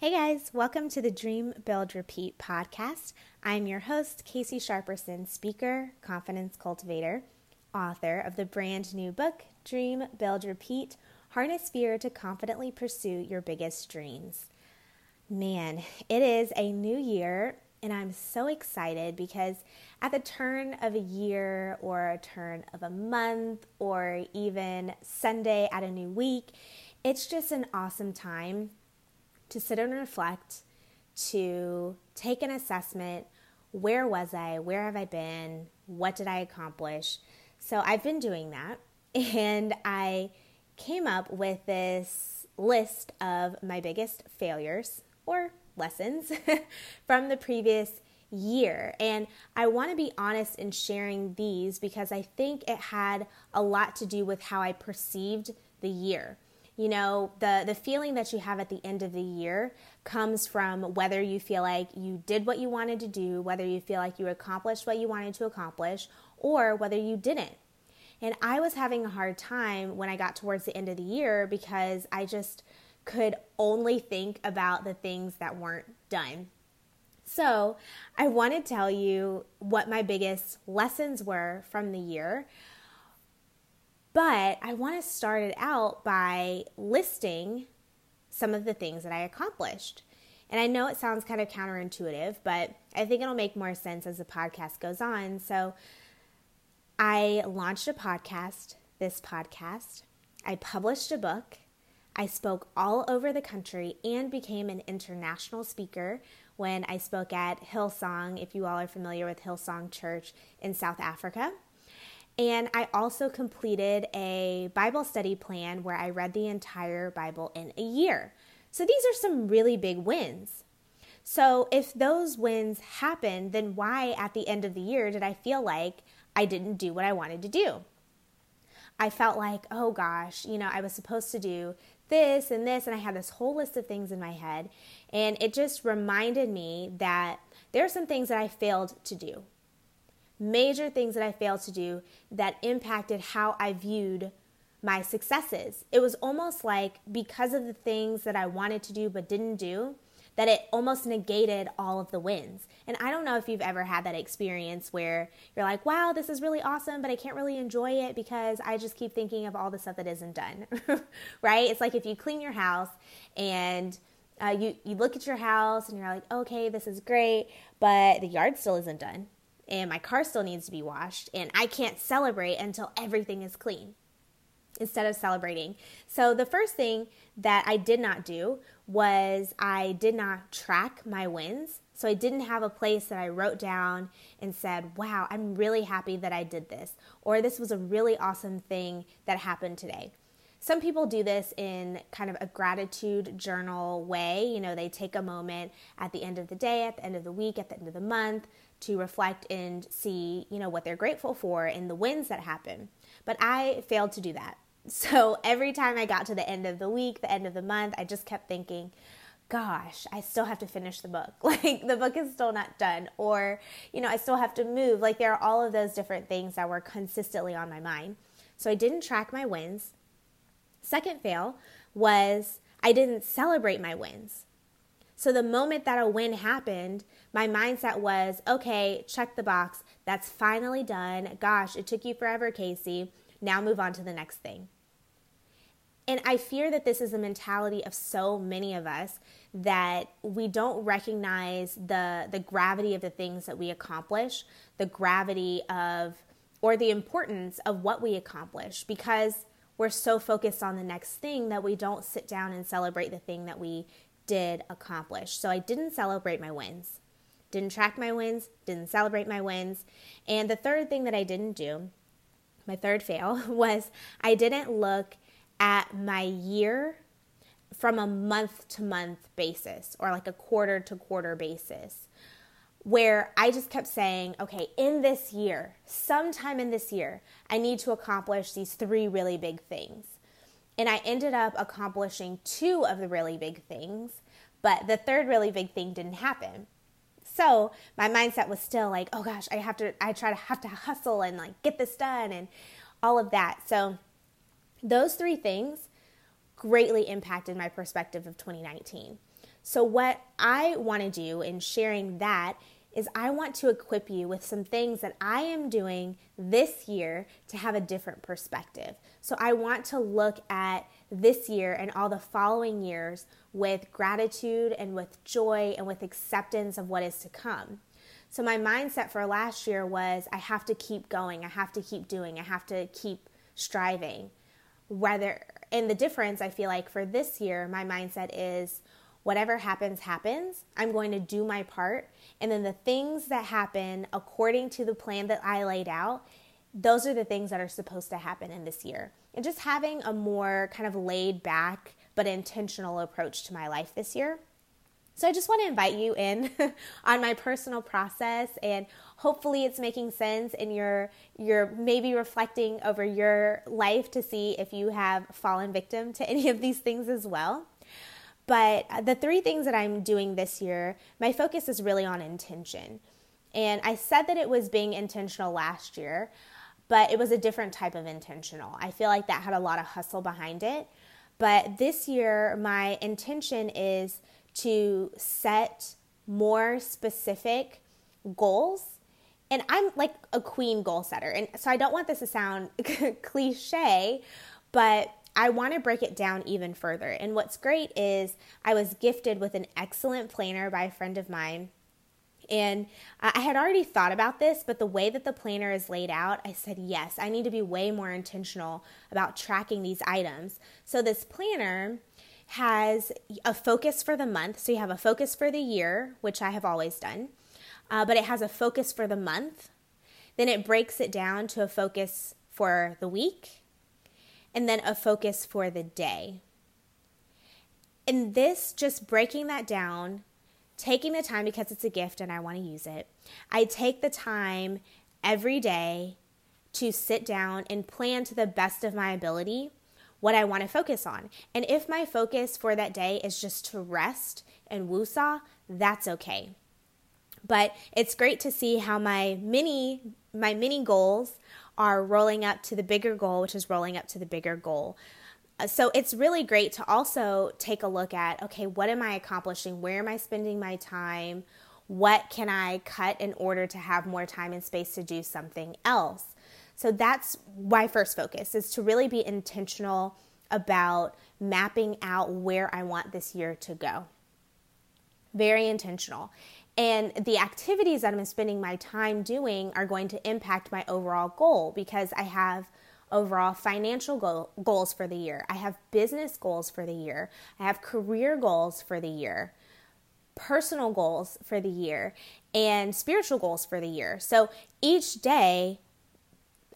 Hey guys, welcome to the Dream Build Repeat podcast. I'm your host, Casey Sharperson, speaker, confidence cultivator, author of the brand new book, Dream Build Repeat Harness Fear to Confidently Pursue Your Biggest Dreams. Man, it is a new year, and I'm so excited because at the turn of a year, or a turn of a month, or even Sunday at a new week, it's just an awesome time to sit and reflect, to take an assessment. Where was I? Where have I been? What did I accomplish? So I've been doing that. And I came up with this list of my biggest failures or lessons from the previous year. And I want to be honest in sharing these because I think it had a lot to do with how I perceived the year. You know, the, the feeling that you have at the end of the year comes from whether you feel like you did what you wanted to do, whether you feel like you accomplished what you wanted to accomplish, or whether you didn't. And I was having a hard time when I got towards the end of the year because I just could only think about the things that weren't done. So, I want to tell you what my biggest lessons were from the year. But I want to start it out by listing some of the things that I accomplished. And I know it sounds kind of counterintuitive, but I think it'll make more sense as the podcast goes on. So I launched a podcast, this podcast. I published a book. I spoke all over the country and became an international speaker when I spoke at Hillsong, if you all are familiar with Hillsong Church in South Africa. And I also completed a Bible study plan where I read the entire Bible in a year. So these are some really big wins. So if those wins happen, then why at the end of the year did I feel like I didn't do what I wanted to do? I felt like, oh gosh, you know, I was supposed to do this and this, and I had this whole list of things in my head. And it just reminded me that there are some things that I failed to do major things that I failed to do that impacted how I viewed my successes. It was almost like because of the things that I wanted to do but didn't do, that it almost negated all of the wins. And I don't know if you've ever had that experience where you're like, wow, this is really awesome, but I can't really enjoy it because I just keep thinking of all the stuff that isn't done, right? It's like if you clean your house and uh, you, you look at your house and you're like, okay, this is great, but the yard still isn't done and my car still needs to be washed, and I can't celebrate until everything is clean instead of celebrating. So, the first thing that I did not do was I did not track my wins. So, I didn't have a place that I wrote down and said, Wow, I'm really happy that I did this, or this was a really awesome thing that happened today. Some people do this in kind of a gratitude journal way. You know, they take a moment at the end of the day, at the end of the week, at the end of the month to reflect and see, you know, what they're grateful for and the wins that happen. But I failed to do that. So every time I got to the end of the week, the end of the month, I just kept thinking, gosh, I still have to finish the book. Like the book is still not done. Or, you know, I still have to move. Like there are all of those different things that were consistently on my mind. So I didn't track my wins. Second fail was I didn't celebrate my wins. So the moment that a win happened, my mindset was, okay, check the box. That's finally done. Gosh, it took you forever, Casey. Now move on to the next thing. And I fear that this is a mentality of so many of us that we don't recognize the the gravity of the things that we accomplish, the gravity of or the importance of what we accomplish because we're so focused on the next thing that we don't sit down and celebrate the thing that we did accomplish. So I didn't celebrate my wins, didn't track my wins, didn't celebrate my wins. And the third thing that I didn't do, my third fail, was I didn't look at my year from a month to month basis or like a quarter to quarter basis where I just kept saying, okay, in this year, sometime in this year, I need to accomplish these three really big things. And I ended up accomplishing two of the really big things, but the third really big thing didn't happen. So my mindset was still like, oh gosh, I have to, I try to have to hustle and like get this done and all of that. So those three things greatly impacted my perspective of 2019. So, what I want to do in sharing that is I want to equip you with some things that I am doing this year to have a different perspective. So I want to look at this year and all the following years with gratitude and with joy and with acceptance of what is to come. So my mindset for last year was I have to keep going, I have to keep doing, I have to keep striving. Whether and the difference I feel like for this year, my mindset is whatever happens, happens. I'm going to do my part. And then the things that happen according to the plan that I laid out, those are the things that are supposed to happen in this year. And just having a more kind of laid back but intentional approach to my life this year. So I just want to invite you in on my personal process and hopefully it's making sense and you're you're maybe reflecting over your life to see if you have fallen victim to any of these things as well. But uh, the three things that I'm doing this year, my focus is really on intention. And I said that it was being intentional last year, but it was a different type of intentional. I feel like that had a lot of hustle behind it. But this year, my intention is to set more specific goals. And I'm like a queen goal setter. And so I don't want this to sound cliche, but I want to break it down even further. And what's great is I was gifted with an excellent planner by a friend of mine. And I had already thought about this, but the way that the planner is laid out, I said, yes, I need to be way more intentional about tracking these items. So, this planner has a focus for the month. So, you have a focus for the year, which I have always done, uh, but it has a focus for the month. Then it breaks it down to a focus for the week and then a focus for the day. And this, just breaking that down, taking the time because it's a gift and I want to use it, I take the time every day to sit down and plan to the best of my ability what I want to focus on. And if my focus for that day is just to rest and woosah, that's okay. But it's great to see how my mini my mini goals are rolling up to the bigger goal, which is rolling up to the bigger goal. Uh, so it's really great to also take a look at okay, what am I accomplishing? Where am I spending my time? What can I cut in order to have more time and space to do something else? So that's my first focus is to really be intentional about mapping out where I want this year to go. Very intentional. And the activities that I'm spending my time doing are going to impact my overall goal because I have overall financial goal, goals for the year. I have business goals for the year. I have career goals for the year, personal goals for the year, and spiritual goals for the year. So each day,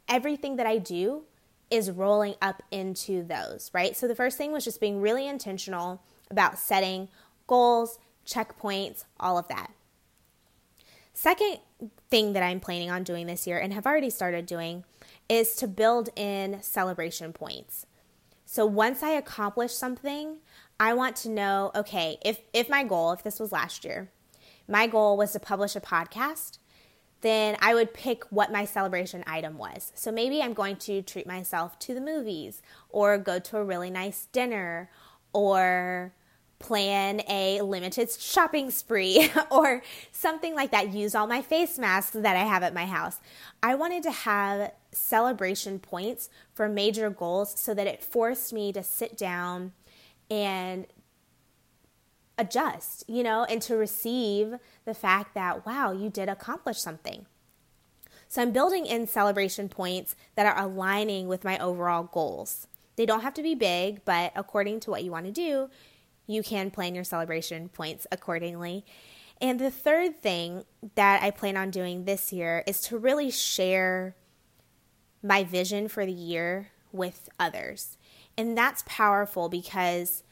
everything that I do is rolling up into those, right? So the first thing was just being really intentional about setting goals, checkpoints, all of that. Second thing that I'm planning on doing this year and have already started doing is to build in celebration points. So once I accomplish something, I want to know okay, if, if my goal, if this was last year, my goal was to publish a podcast, then I would pick what my celebration item was. So maybe I'm going to treat myself to the movies or go to a really nice dinner or plan a limited shopping spree or something like that. Use all my face masks that I have at my house. I wanted to have celebration points for major goals so that it forced me to sit down and adjust, you know, and to receive the fact that, wow, you did accomplish something. So I'm building in celebration points that are aligning with my overall goals. They don't have to be big, but according to what you want to do, you can plan your celebration points accordingly. And the third thing that I plan on doing this year is to really share my vision for the year with others. And that's powerful because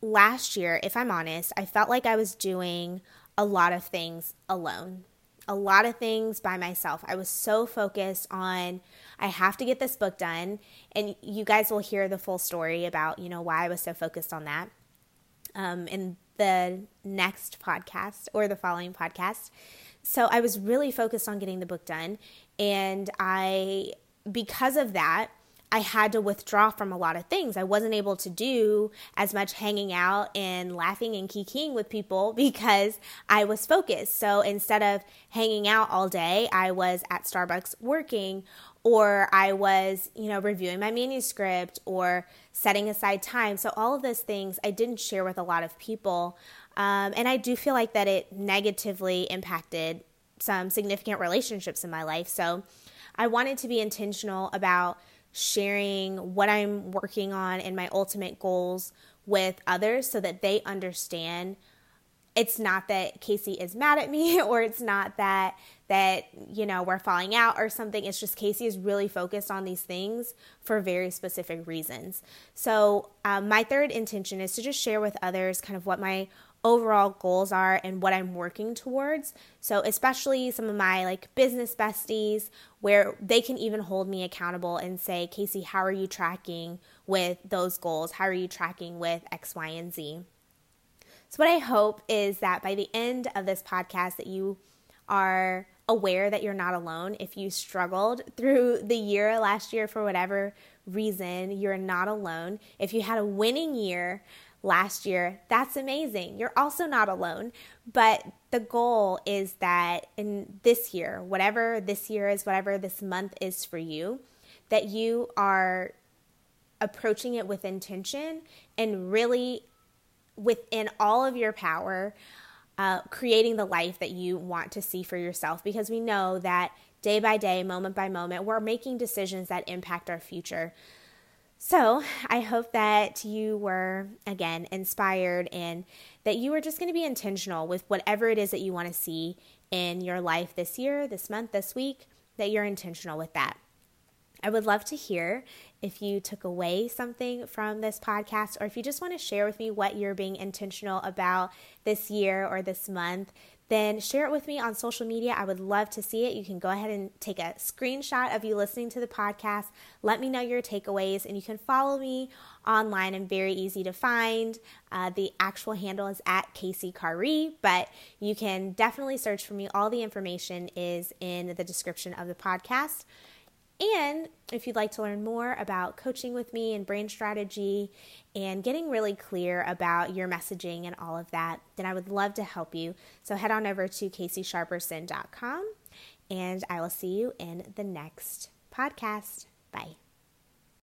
last year, if I'm honest, I felt like I was doing a lot of things alone, a lot of things by myself. I was so focused on I have to get this book done, and you guys will hear the full story about, you know, why I was so focused on that um, in the next podcast or the following podcast. So I was really focused on getting the book done. And I, because of that, I had to withdraw from a lot of things. I wasn't able to do as much hanging out and laughing and kikiing with people because I was focused. So instead of hanging out all day, I was at Starbucks working or I was, you know, reviewing my manuscript or setting aside time. So all of those things I didn't share with a lot of people. Um, and I do feel like that it negatively impacted some significant relationships in my life. So I wanted to be intentional about sharing what I'm working on and my ultimate goals with others so that they understand it's not that Casey is mad at me or it's not that that you know we're falling out or something it's just Casey is really focused on these things for very specific reasons so um, my third intention is to just share with others kind of what my overall goals are and what I'm working towards. So, especially some of my like business besties where they can even hold me accountable and say, Casey, how are you tracking with those goals? How are you tracking with X, Y, and Z? So, what I hope is that by the end of this podcast, that you are aware that you're not alone. If you struggled through the year last year for whatever reason, you're not alone. If you had a winning year, last year, that's amazing. You're also not alone. But the goal is that in this year, whatever this year is, whatever this month is for you, that you are approaching it with intention and really within all of your power, uh, creating the life that you want to see for yourself. Because we know that day by day, moment by moment, we're making decisions that impact our future. So, I hope that you were, again, inspired and that you are just going to be intentional with whatever it is that you want to see in your life this year, this month, this week, that you're intentional with that. I would love to hear if you took away something from this podcast or if you just want to share with me what you're being intentional about this year or this month then share it with me on social media. I would love to see it. You can go ahead and take a screenshot of you listening to the podcast. Let me know your takeaways, and you can follow me online. I'm very easy to find. Uh, the actual handle is at Casey Carea, but you can definitely search for me. All the information is in the description of the podcast. And if you'd like to learn more about coaching with me and brain strategy and getting really clear about your messaging and all of that, then I would love to help you. So head on over to CaseySharperson.com and I will see you in the next podcast. Bye.